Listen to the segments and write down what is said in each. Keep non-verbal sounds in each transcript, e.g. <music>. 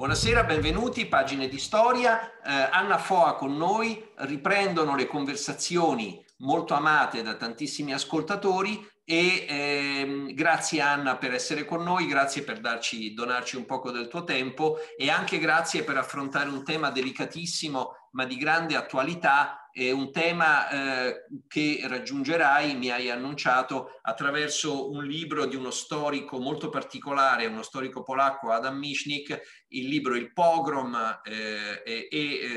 Buonasera, benvenuti, pagine di storia. Eh, Anna Foa con noi riprendono le conversazioni molto amate da tantissimi ascoltatori e ehm, grazie Anna per essere con noi, grazie per darci, donarci un poco del tuo tempo e anche grazie per affrontare un tema delicatissimo ma di grande attualità è un tema eh, che raggiungerai, mi hai annunciato, attraverso un libro di uno storico molto particolare, uno storico polacco, Adam Michnik. Il libro Il Pogrom eh, è,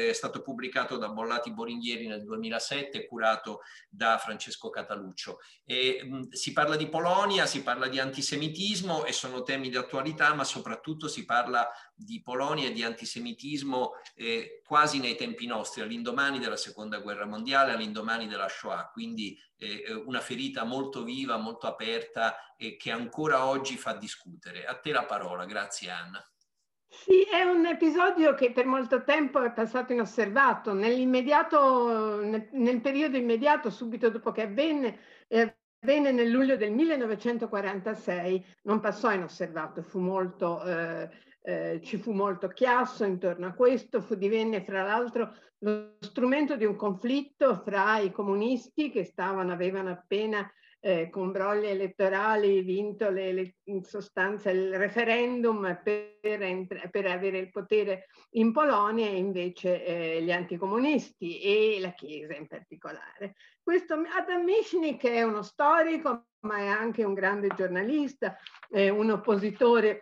è, stato pubblicato da Bollati Boringhieri nel 2007, curato da Francesco Cataluccio. E, mh, si parla di Polonia, si parla di antisemitismo e sono temi di attualità, ma soprattutto si parla di Polonia e di antisemitismo eh, quasi nei tempi nostri, all'indomani della seconda guerra mondiale, all'indomani della Shoah, quindi eh, eh, una ferita molto viva, molto aperta e che ancora oggi fa discutere. A te la parola, grazie Anna. Sì, è un episodio che per molto tempo è passato inosservato. Nell'immediato, nel, nel periodo immediato, subito dopo che avvenne, eh, avvenne nel luglio del 1946, non passò inosservato, fu molto eh, eh, ci fu molto chiasso intorno a questo, fu, divenne fra l'altro lo strumento di un conflitto fra i comunisti che stavano, avevano appena eh, con brogli elettorali vinto le, le, in sostanza il referendum per, per, avere il potere in Polonia e invece eh, gli anticomunisti e la Chiesa in particolare. Questo Adam Michnik è uno storico ma è anche un grande giornalista, un oppositore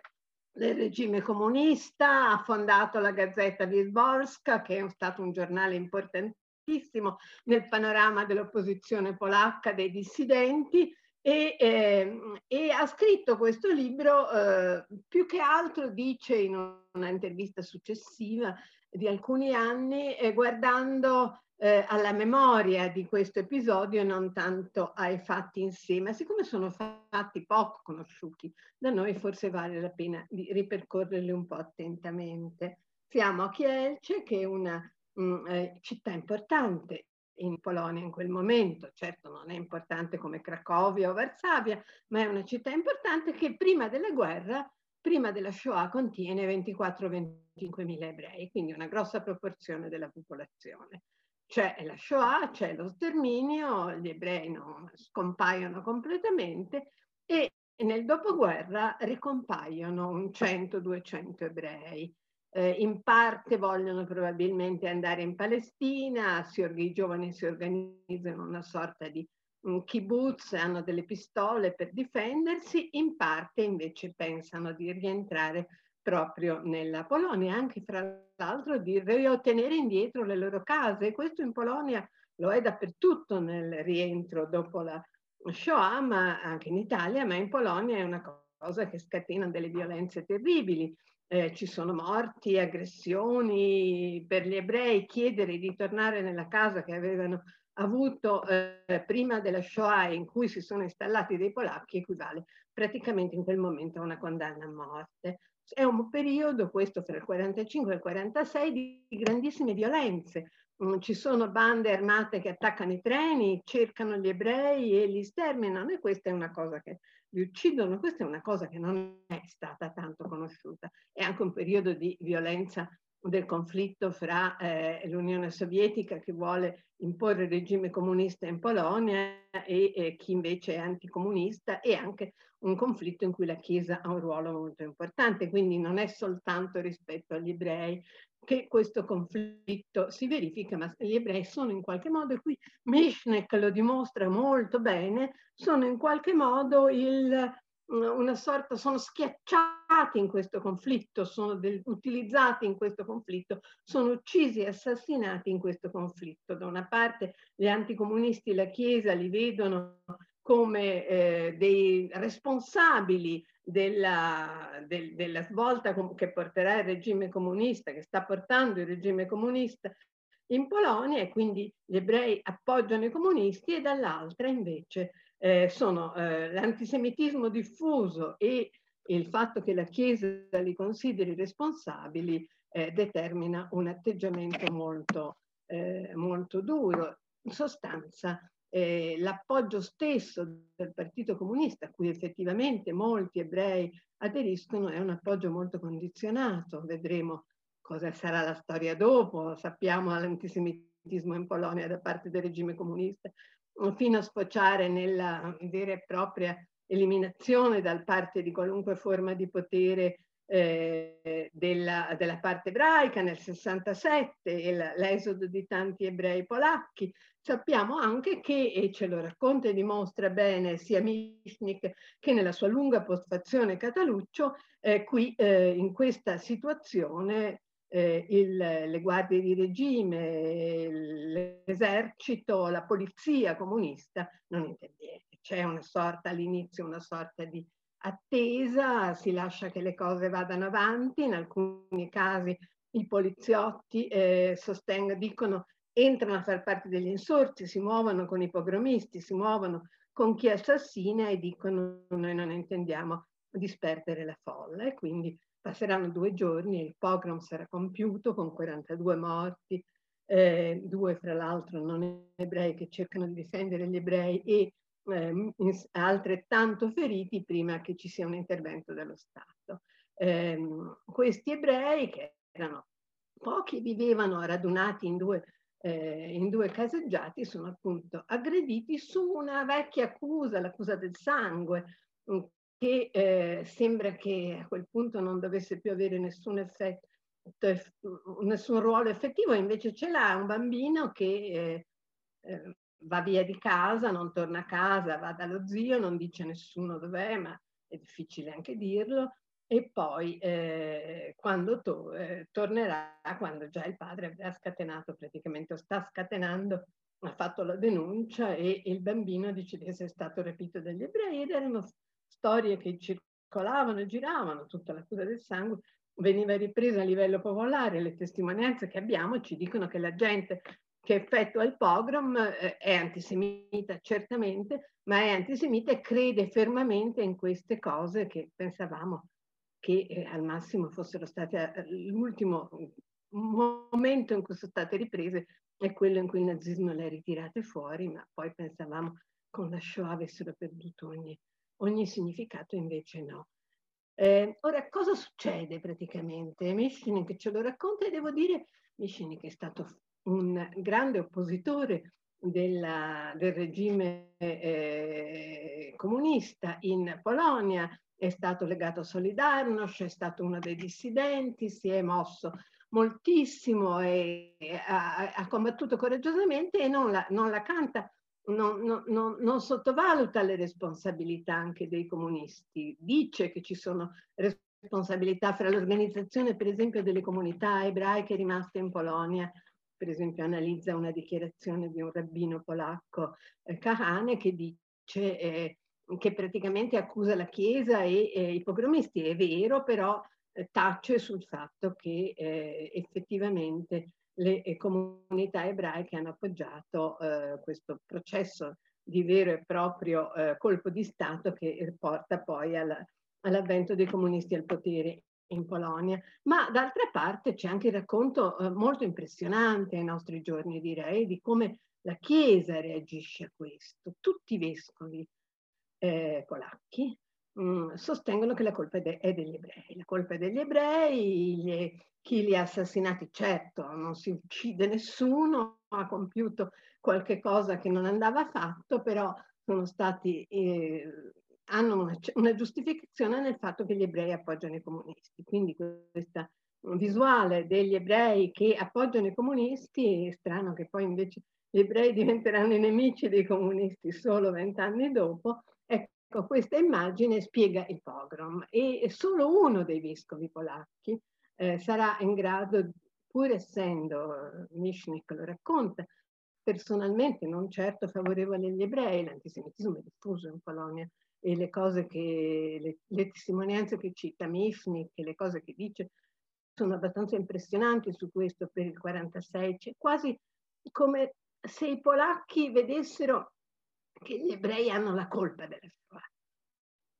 del regime comunista, ha fondato la Gazzetta Wilborska, che è stato un giornale importantissimo nel panorama dell'opposizione polacca dei dissidenti e, eh, e ha scritto questo libro, eh, più che altro dice in una intervista successiva di alcuni anni, eh, guardando eh, alla memoria di questo episodio e non tanto ai fatti insieme. Siccome sono fatti poco conosciuti da noi, forse vale la pena di ripercorrerli un po' attentamente. Siamo a Kielce, che è una mh, mm, eh, città importante in Polonia in quel momento, certo non è importante come Cracovia o Varsavia, ma è una città importante che prima della guerra, prima della Shoah, contiene 24-25 mila ebrei, quindi una grossa proporzione della popolazione c'è la Shoah, c'è lo sterminio, gli ebrei non scompaiono completamente e nel dopoguerra ricompaiono un 100-200 ebrei. Eh, in parte vogliono probabilmente andare in Palestina, si, i giovani si organizzano una sorta di um, kibbutz, hanno delle pistole per difendersi, in parte invece pensano di rientrare proprio nella Polonia, anche fra l'altro di riottenere indietro le loro case. Questo in Polonia lo è dappertutto nel rientro dopo la Shoah, ma anche in Italia, ma in Polonia è una cosa che scatena delle violenze terribili. Eh, ci sono morti, aggressioni per gli ebrei, chiedere di tornare nella casa che avevano avuto eh, prima della Shoah in cui si sono installati dei polacchi equivale praticamente in quel momento a una condanna a morte è un periodo, questo fra il 45 e il 46, di grandissime violenze. Mm, ci sono bande armate che attaccano i treni, cercano gli ebrei e li sterminano e questa è una cosa che li uccidono, questa è una cosa che non è stata tanto conosciuta. È anche un periodo di violenza del conflitto fra eh, l'Unione Sovietica che vuole imporre il regime comunista in Polonia e, e chi invece è anticomunista e anche un conflitto in cui la Chiesa ha un ruolo molto importante, quindi non è soltanto rispetto agli ebrei che questo conflitto si verifica, ma gli ebrei sono in qualche modo, e qui Mishnek lo dimostra molto bene, sono in qualche modo il, una sorta, sono schiacciati in questo conflitto, sono del, utilizzati in questo conflitto, sono uccisi e assassinati in questo conflitto. Da una parte gli anticomunisti e la Chiesa li vedono come eh, dei responsabili della, del, della svolta che porterà il regime comunista, che sta portando il regime comunista in Polonia e quindi gli ebrei appoggiano i comunisti e dall'altra invece eh, sono eh, l'antisemitismo diffuso e il fatto che la Chiesa li consideri responsabili eh, determina un atteggiamento molto, eh, molto duro. In sostanza eh, l'appoggio stesso del Partito Comunista, a cui effettivamente molti ebrei aderiscono, è un appoggio molto condizionato. Vedremo cosa sarà la storia dopo, sappiamo l'antisemitismo in Polonia da parte del regime comunista, fino a sfociare nella vera e propria eliminazione da parte di qualunque forma di potere eh, della, della, parte ebraica nel 67 l'esodo di tanti ebrei polacchi. Sappiamo anche che, e ce lo racconta e dimostra bene sia Michnik che nella sua lunga postfazione Cataluccio, eh, qui eh, in questa situazione eh, il, le guardie di regime, l'esercito, la polizia comunista non interviene. C'è una sorta all'inizio, una sorta di attesa, si lascia che le cose vadano avanti, in alcuni casi i poliziotti eh, sostengono, dicono entrano a far parte degli insorti, si muovono con i pogromisti, si muovono con chi assassina e dicono noi non intendiamo disperdere la folla e quindi passeranno due giorni e il pogrom sarà compiuto con 42 morti, eh, due fra l'altro non ebrei che cercano di difendere gli ebrei e eh, altrettanto feriti prima che ci sia un intervento dello Stato. Eh, questi ebrei, che erano pochi, vivevano radunati in due, eh, in due caseggiati, sono appunto aggrediti su una vecchia accusa, l'accusa del sangue, che eh, sembra che a quel punto non dovesse più avere nessun effetto, nessun ruolo effettivo, invece ce l'ha un bambino che eh, eh, va via di casa, non torna a casa, va dallo zio, non dice nessuno dov'è, ma è difficile anche dirlo, e poi eh, quando to eh, tornerà, quando già il padre avrà scatenato praticamente, o sta scatenando, ha fatto la denuncia e il bambino dice di essere stato rapito dagli ebrei ed erano storie che circolavano e giravano, tutta l'accusa del sangue veniva ripresa a livello popolare, le testimonianze che abbiamo ci dicono che la gente che effettua il pogrom eh, è antisemita certamente, ma è antisemita e crede fermamente in queste cose che pensavamo che eh, al massimo fossero state eh, l'ultimo momento in cui sono state riprese è quello in cui il nazismo le ha ritirate fuori, ma poi pensavamo con la Shoah avessero perduto ogni, ogni significato, invece no. Eh, ora, cosa succede praticamente? Mishinik ce lo racconta e devo dire, Mishinik è stato un grande oppositore della, del regime eh, comunista in Polonia, è stato legato a Solidarnosc, è stato uno dei dissidenti, si è mosso moltissimo e ha, ha combattuto coraggiosamente e non la, non la canta, non, non, non, sottovaluta le responsabilità anche dei comunisti, dice che ci sono responsabilità fra l'organizzazione per esempio delle comunità ebraiche rimaste in Polonia per esempio analizza una dichiarazione di un rabbino polacco, eh, Kahane, che dice eh, che praticamente accusa la Chiesa e eh, i pogromisti. È vero, però eh, tace sul fatto che eh, effettivamente le eh, comunità ebraiche hanno appoggiato questo processo di vero e proprio colpo di Stato che porta poi all'avvento dei comunisti al potere in Polonia, ma d'altra parte c'è anche il racconto eh, molto impressionante ai nostri giorni, direi, di come la Chiesa reagisce a questo. Tutti i vescovi eh, polacchi mh, mm, sostengono che la colpa è, de è, degli ebrei. La colpa è degli ebrei, gli, chi li ha assassinati, certo, non si uccide nessuno, ha compiuto qualche cosa che non andava fatto, però sono stati eh, hanno una, una, giustificazione nel fatto che gli ebrei appoggiano i comunisti. Quindi questa visuale degli ebrei che appoggiano i comunisti, è strano che poi invece gli ebrei <laughs> diventeranno i nemici dei comunisti solo vent'anni dopo, ecco questa immagine spiega il pogrom. E solo uno dei vescovi polacchi eh, sarà in grado, pur essendo, Mishnik lo racconta, personalmente non certo favorevole agli ebrei, l'antisemitismo è diffuso in Polonia e le cose che, le, le testimonianze che cita Mifnik e le cose che dice sono abbastanza impressionanti su questo per il 46, c'è quasi come se i polacchi vedessero che gli ebrei hanno la colpa della Shoah,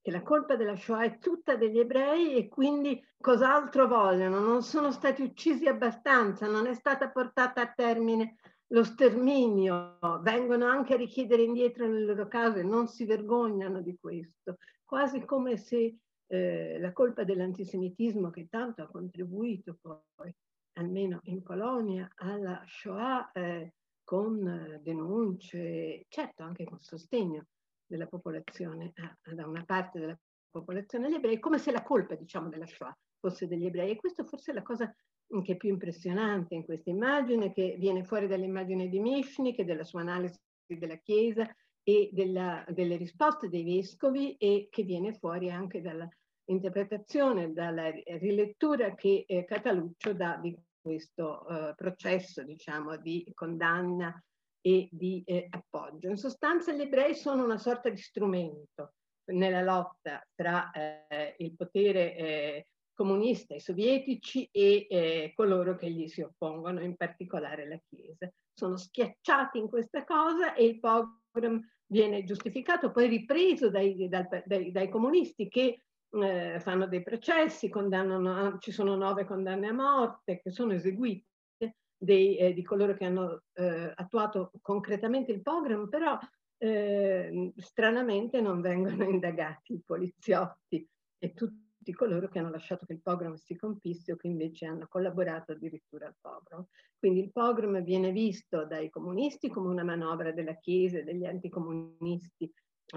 che la colpa della Shoah è tutta degli ebrei e quindi cos'altro vogliono? Non sono stati uccisi abbastanza, non è stata portata a termine lo sterminio, vengono anche a richiedere indietro nelle loro case, non si vergognano di questo, quasi come se eh, la colpa dell'antisemitismo che tanto ha contribuito poi, almeno in Polonia, alla Shoah eh, con denunce, certo anche con sostegno della popolazione, a, da una parte della popolazione agli ebrei, come se la colpa diciamo della Shoah fosse degli ebrei. E questo forse è la cosa che è più impressionante in questa immagine, che viene fuori dall'immagine di Mishnik e della sua analisi della Chiesa e della, delle risposte dei vescovi e che viene fuori anche dall'interpretazione, dalla rilettura che eh, Cataluccio dà di questo eh, processo, diciamo, di condanna e di eh, appoggio. In sostanza gli ebrei sono una sorta di strumento nella lotta tra eh, il potere eh, comunista, i sovietici e eh, coloro che gli si oppongono, in particolare la Chiesa. Sono schiacciati in questa cosa e il pogrom viene giustificato, poi ripreso dai, dai, dai, dai comunisti che eh, fanno dei processi, ci sono nove condanne a morte che sono eseguite dei, eh, di coloro che hanno eh, attuato concretamente il pogrom, però eh, stranamente non vengono <laughs> indagati i poliziotti e tutti coloro che hanno lasciato che il pogrom si compisse o che invece hanno collaborato addirittura al pogrom. Quindi il pogrom viene visto dai comunisti come una manovra della Chiesa e degli anticomunisti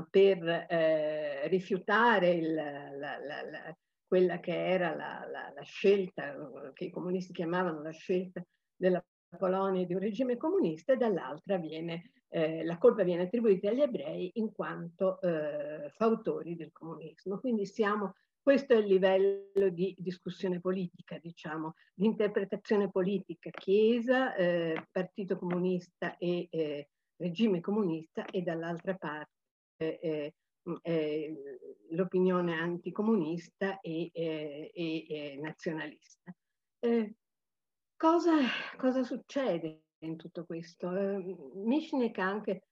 per eh, rifiutare il, la, la, la, quella che era la, scelta, che i comunisti chiamavano la scelta della Polonia di un regime comunista e dall'altra viene, eh, la colpa viene attribuita agli ebrei in quanto eh, fautori del comunismo. Quindi siamo questo è il livello di discussione politica, diciamo, di interpretazione politica, Chiesa, eh, Partito Comunista e eh, regime comunista e dall'altra parte eh, eh l'opinione anticomunista e, eh, e nazionalista. Eh, cosa, cosa, succede in tutto questo? Mischnik anche,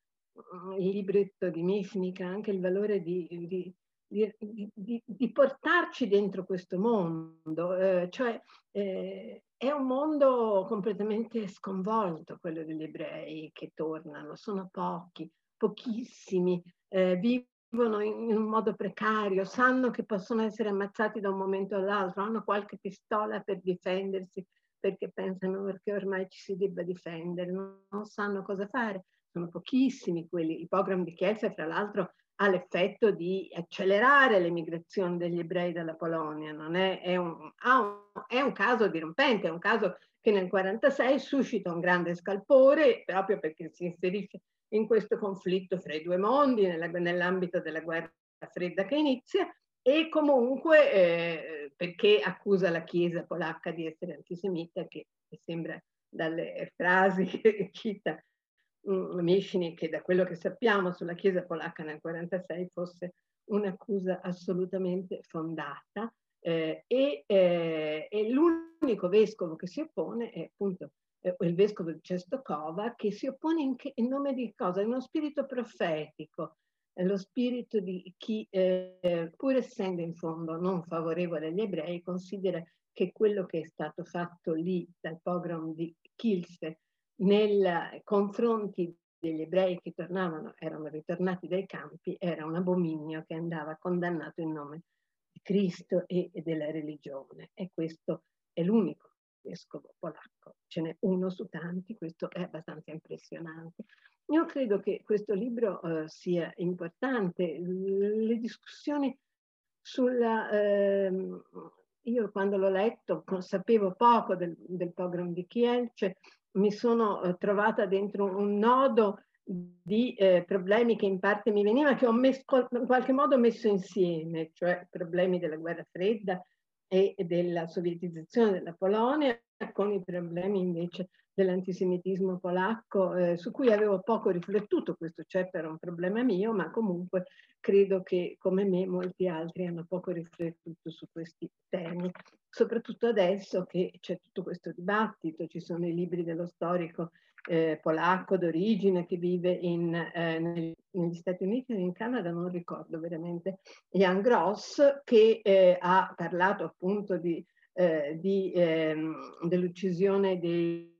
il libretto di Mischnik ha anche il valore di, di di, di, di, portarci dentro questo mondo, eh, cioè eh, è un mondo completamente sconvolto quello degli ebrei che tornano, sono pochi, pochissimi, eh, vivono in, in un modo precario, sanno che possono essere ammazzati da un momento all'altro, hanno qualche pistola per difendersi perché pensano che ormai ci si debba difendere, non, non sanno cosa fare, sono pochissimi quelli, il program di Chiesa tra l'altro ha l'effetto di accelerare l'emigrazione degli ebrei dalla Polonia. È, è, un, un, è un caso dirompente, è un caso che nel 1946 suscita un grande scalpore proprio perché si inserisce in questo conflitto fra i due mondi, nella, nell'ambito della guerra fredda che inizia, e comunque eh, perché accusa la Chiesa polacca di essere antisemita, che sembra dalle frasi che cita Mischini che da quello che sappiamo sulla Chiesa polacca nel 1946 fosse un'accusa assolutamente fondata eh, e, eh, e l'unico vescovo che si oppone è appunto eh, il vescovo di Cestokova che si oppone in, che, in, nome di cosa? In uno spirito profetico, lo spirito di chi eh, pur essendo in fondo non favorevole agli ebrei considera che quello che è stato fatto lì dal pogrom di Kilse nei confronti degli ebrei che tornavano, erano ritornati dai campi, era un abominio che andava condannato in nome di Cristo e della religione. E questo è l'unico vescovo polacco. Ce n'è uno su tanti, questo è abbastanza impressionante. Io credo che questo libro uh, sia importante. Le discussioni sulla... Uh, io quando l'ho letto sapevo poco del, del pogrom di Kielce, mi sono eh, trovata dentro un nodo di eh, problemi che in parte mi veniva, che ho messo, in qualche modo messo insieme, cioè problemi della guerra fredda e della sovietizzazione della Polonia con i problemi invece dell'antisemitismo polacco, eh, su cui avevo poco riflettuto, questo certo era un problema mio, ma comunque credo che come me molti altri hanno poco riflettuto su questi temi, soprattutto adesso che c'è tutto questo dibattito, ci sono i libri dello storico eh, polacco d'origine che vive in, eh, negli Stati Uniti e in Canada, non ricordo veramente, Jan Gross, che eh, ha parlato appunto di, eh, di, ehm, dell'uccisione dei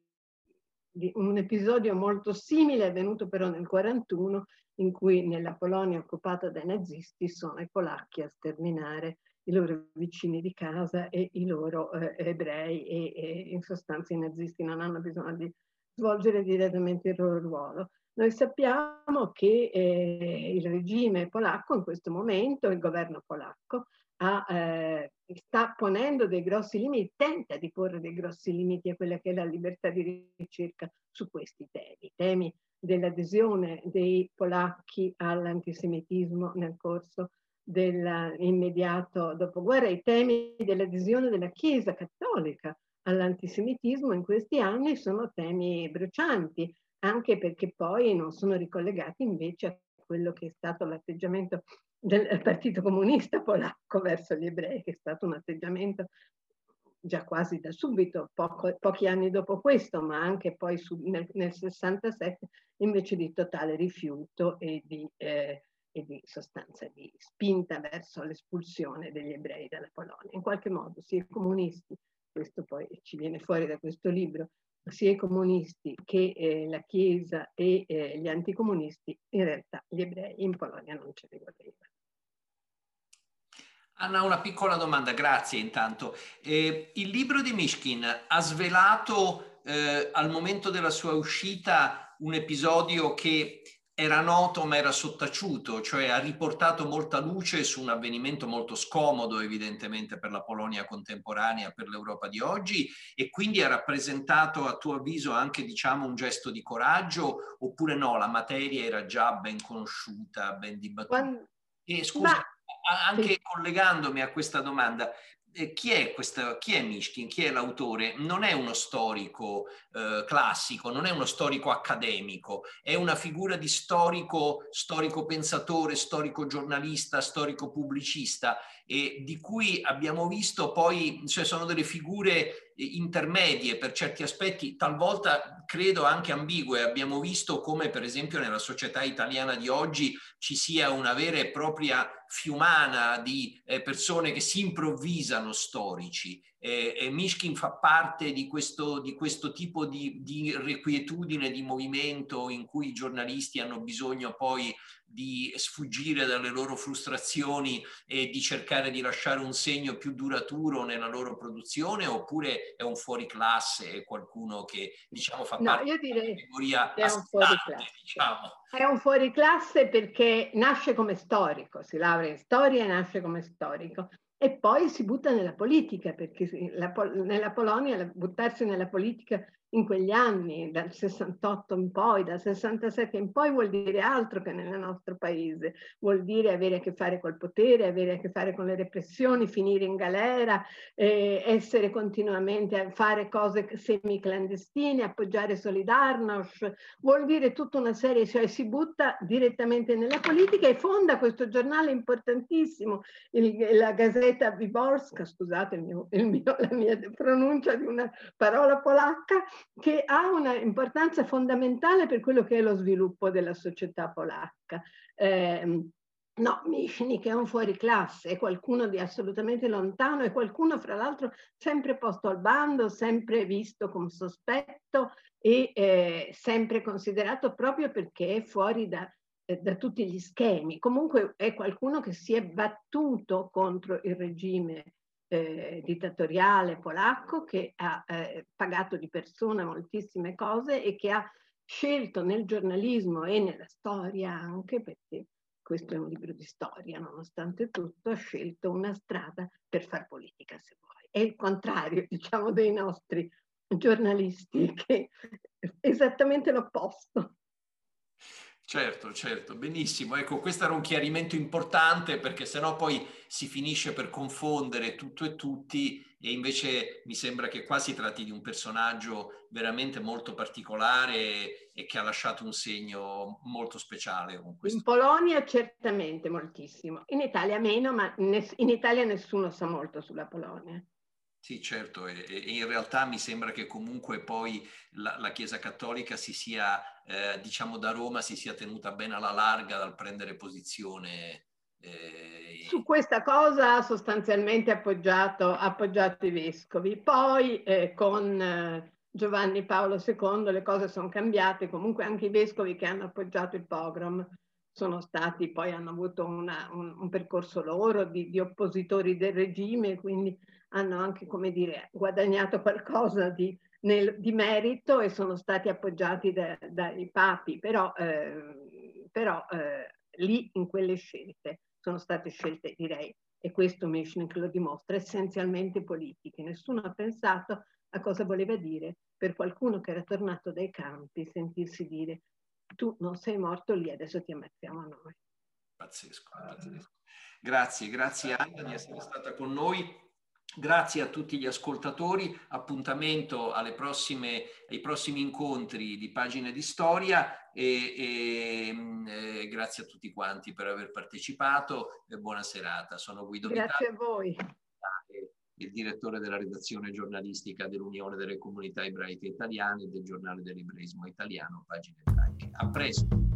un episodio molto simile, avvenuto però nel 1941, in cui nella Polonia occupata dai nazisti sono i polacchi a sterminare i loro vicini di casa e i loro eh, ebrei e, e, in sostanza i nazisti non hanno bisogno di svolgere direttamente il loro ruolo. Noi sappiamo che eh, il regime polacco in questo momento, il governo polacco, ha, eh, sta ponendo dei grossi limiti, tenta di porre dei grossi limiti a quella che è la libertà di ricerca su questi temi, temi dell'adesione dei polacchi all'antisemitismo nel corso dell'immediato dopoguerra, i temi dell'adesione della Chiesa cattolica all'antisemitismo in questi anni sono temi brucianti, anche perché poi non sono ricollegati invece a quello che è stato l'atteggiamento del Partito Comunista polacco verso gli ebrei, che è stato un atteggiamento già quasi da subito, poco, pochi anni dopo questo, ma anche poi su, nel, nel, 67, invece di totale rifiuto e di, eh, e di sostanza di spinta verso l'espulsione degli ebrei dalla Polonia. In qualche modo sia i comunisti, questo poi ci viene fuori da questo libro, sia i comunisti che eh, la Chiesa e eh, gli anticomunisti, in realtà gli ebrei in Polonia non ce li volevano. Anna, una piccola domanda, grazie intanto. Eh, il libro di Mishkin ha svelato eh, al momento della sua uscita un episodio che era noto ma era sottaciuto, cioè ha riportato molta luce su un avvenimento molto scomodo evidentemente per la Polonia contemporanea, per l'Europa di oggi e quindi ha rappresentato a tuo avviso anche diciamo un gesto di coraggio oppure no, la materia era già ben conosciuta, ben dibattuta. E scusa, ma anche collegandomi a questa domanda, chi, è questa, chi è Mishkin? Chi è l'autore? Non è uno storico eh, classico, non è uno storico accademico, è una figura di storico, storico pensatore, storico giornalista, storico pubblicista e di cui abbiamo visto poi, cioè sono delle figure intermedie per certi aspetti, talvolta credo anche ambigue. Abbiamo visto come per esempio nella società italiana di oggi ci sia una vera e propria fiumana di eh, persone che si improvvisano storici eh, Mishkin fa parte di questo, di questo tipo di, di requietudine di movimento in cui i giornalisti hanno bisogno poi di sfuggire dalle loro frustrazioni e di cercare di lasciare un segno più duraturo nella loro produzione oppure è un fuoriclasse, è qualcuno che diciamo fa no, parte io direi della categoria è un fuoriclasse. Diciamo. È un fuoriclasse perché nasce come storico, si laurea in storia e nasce come storico e poi si butta nella politica, perché la, nella Polonia buttarsi nella politica in quegli anni, dal 68 in poi, dal 67 in poi, vuol dire altro che nel nostro paese, vuol dire avere a che fare col potere, avere a che fare con le repressioni, finire in galera, eh, essere continuamente a fare cose semi-clandestine, appoggiare Solidarnosc, vuol dire tutta una serie, cioè si butta direttamente nella politica e fonda questo giornale importantissimo, il, la Gazeta Wyborska, scusate il mio, il mio, la mia pronuncia di una parola polacca, che ha una importanza fondamentale per quello che è lo sviluppo della società polacca. Eh, No, Michnik è un fuoriclasse, è qualcuno di assolutamente lontano, è qualcuno fra l'altro sempre posto al bando, sempre visto come sospetto e eh, sempre considerato proprio perché è fuori da, eh, da, tutti gli schemi. Comunque è qualcuno che si è battuto contro il regime eh, dittatoriale polacco che ha eh, pagato di persona moltissime cose e che ha scelto nel giornalismo e nella storia anche, perché questo è un libro di storia nonostante tutto, ha scelto una strada per far politica se vuoi. È il contrario, <laughs> diciamo, dei nostri giornalisti, che è esattamente l'opposto. Certo, certo, benissimo. Ecco, questo era un chiarimento importante perché sennò poi si finisce per confondere tutto e tutti e invece mi sembra che qua si tratti di un personaggio veramente molto particolare e che ha lasciato un segno molto speciale. In Polonia certamente moltissimo, in Italia meno, ma in Italia nessuno sa molto sulla Polonia. Sì, certo, e, e, in realtà mi sembra che comunque poi la, la Chiesa Cattolica si sia, eh, diciamo da Roma, si sia tenuta bene alla larga dal prendere posizione. Eh, Su questa cosa ha sostanzialmente appoggiato, appoggiato i vescovi. Poi eh, con Giovanni Paolo II, le cose sono cambiate, comunque anche i vescovi che hanno appoggiato il pogrom sono stati, poi hanno avuto una, un, un, percorso loro di, di, oppositori del regime, quindi hanno anche, dire, guadagnato qualcosa di, nel, di merito e sono stati appoggiati da, dai papi, però, eh, però eh, lì in quelle scelte sono state scelte, direi, e questo Mischnik lo dimostra, essenzialmente politiche. Nessuno ha pensato a cosa voleva dire per qualcuno che era tornato dai campi sentirsi dire tu non sei morto lì, adesso ti ammazziamo noi. Pazzesco, pazzesco. Grazie, grazie Anna di essere stata con noi. Grazie a tutti gli ascoltatori, appuntamento prossime, ai prossimi incontri di Pagine di Storia e, e, mm, e, grazie a tutti quanti per aver partecipato e buona serata. Sono Guido Grazie Vitale, a voi. Il direttore della redazione giornalistica dell'Unione delle Comunità Ebraiche Italiane e del giornale dell'Ebraismo Italiano, Pagine Ebraiche. A presto!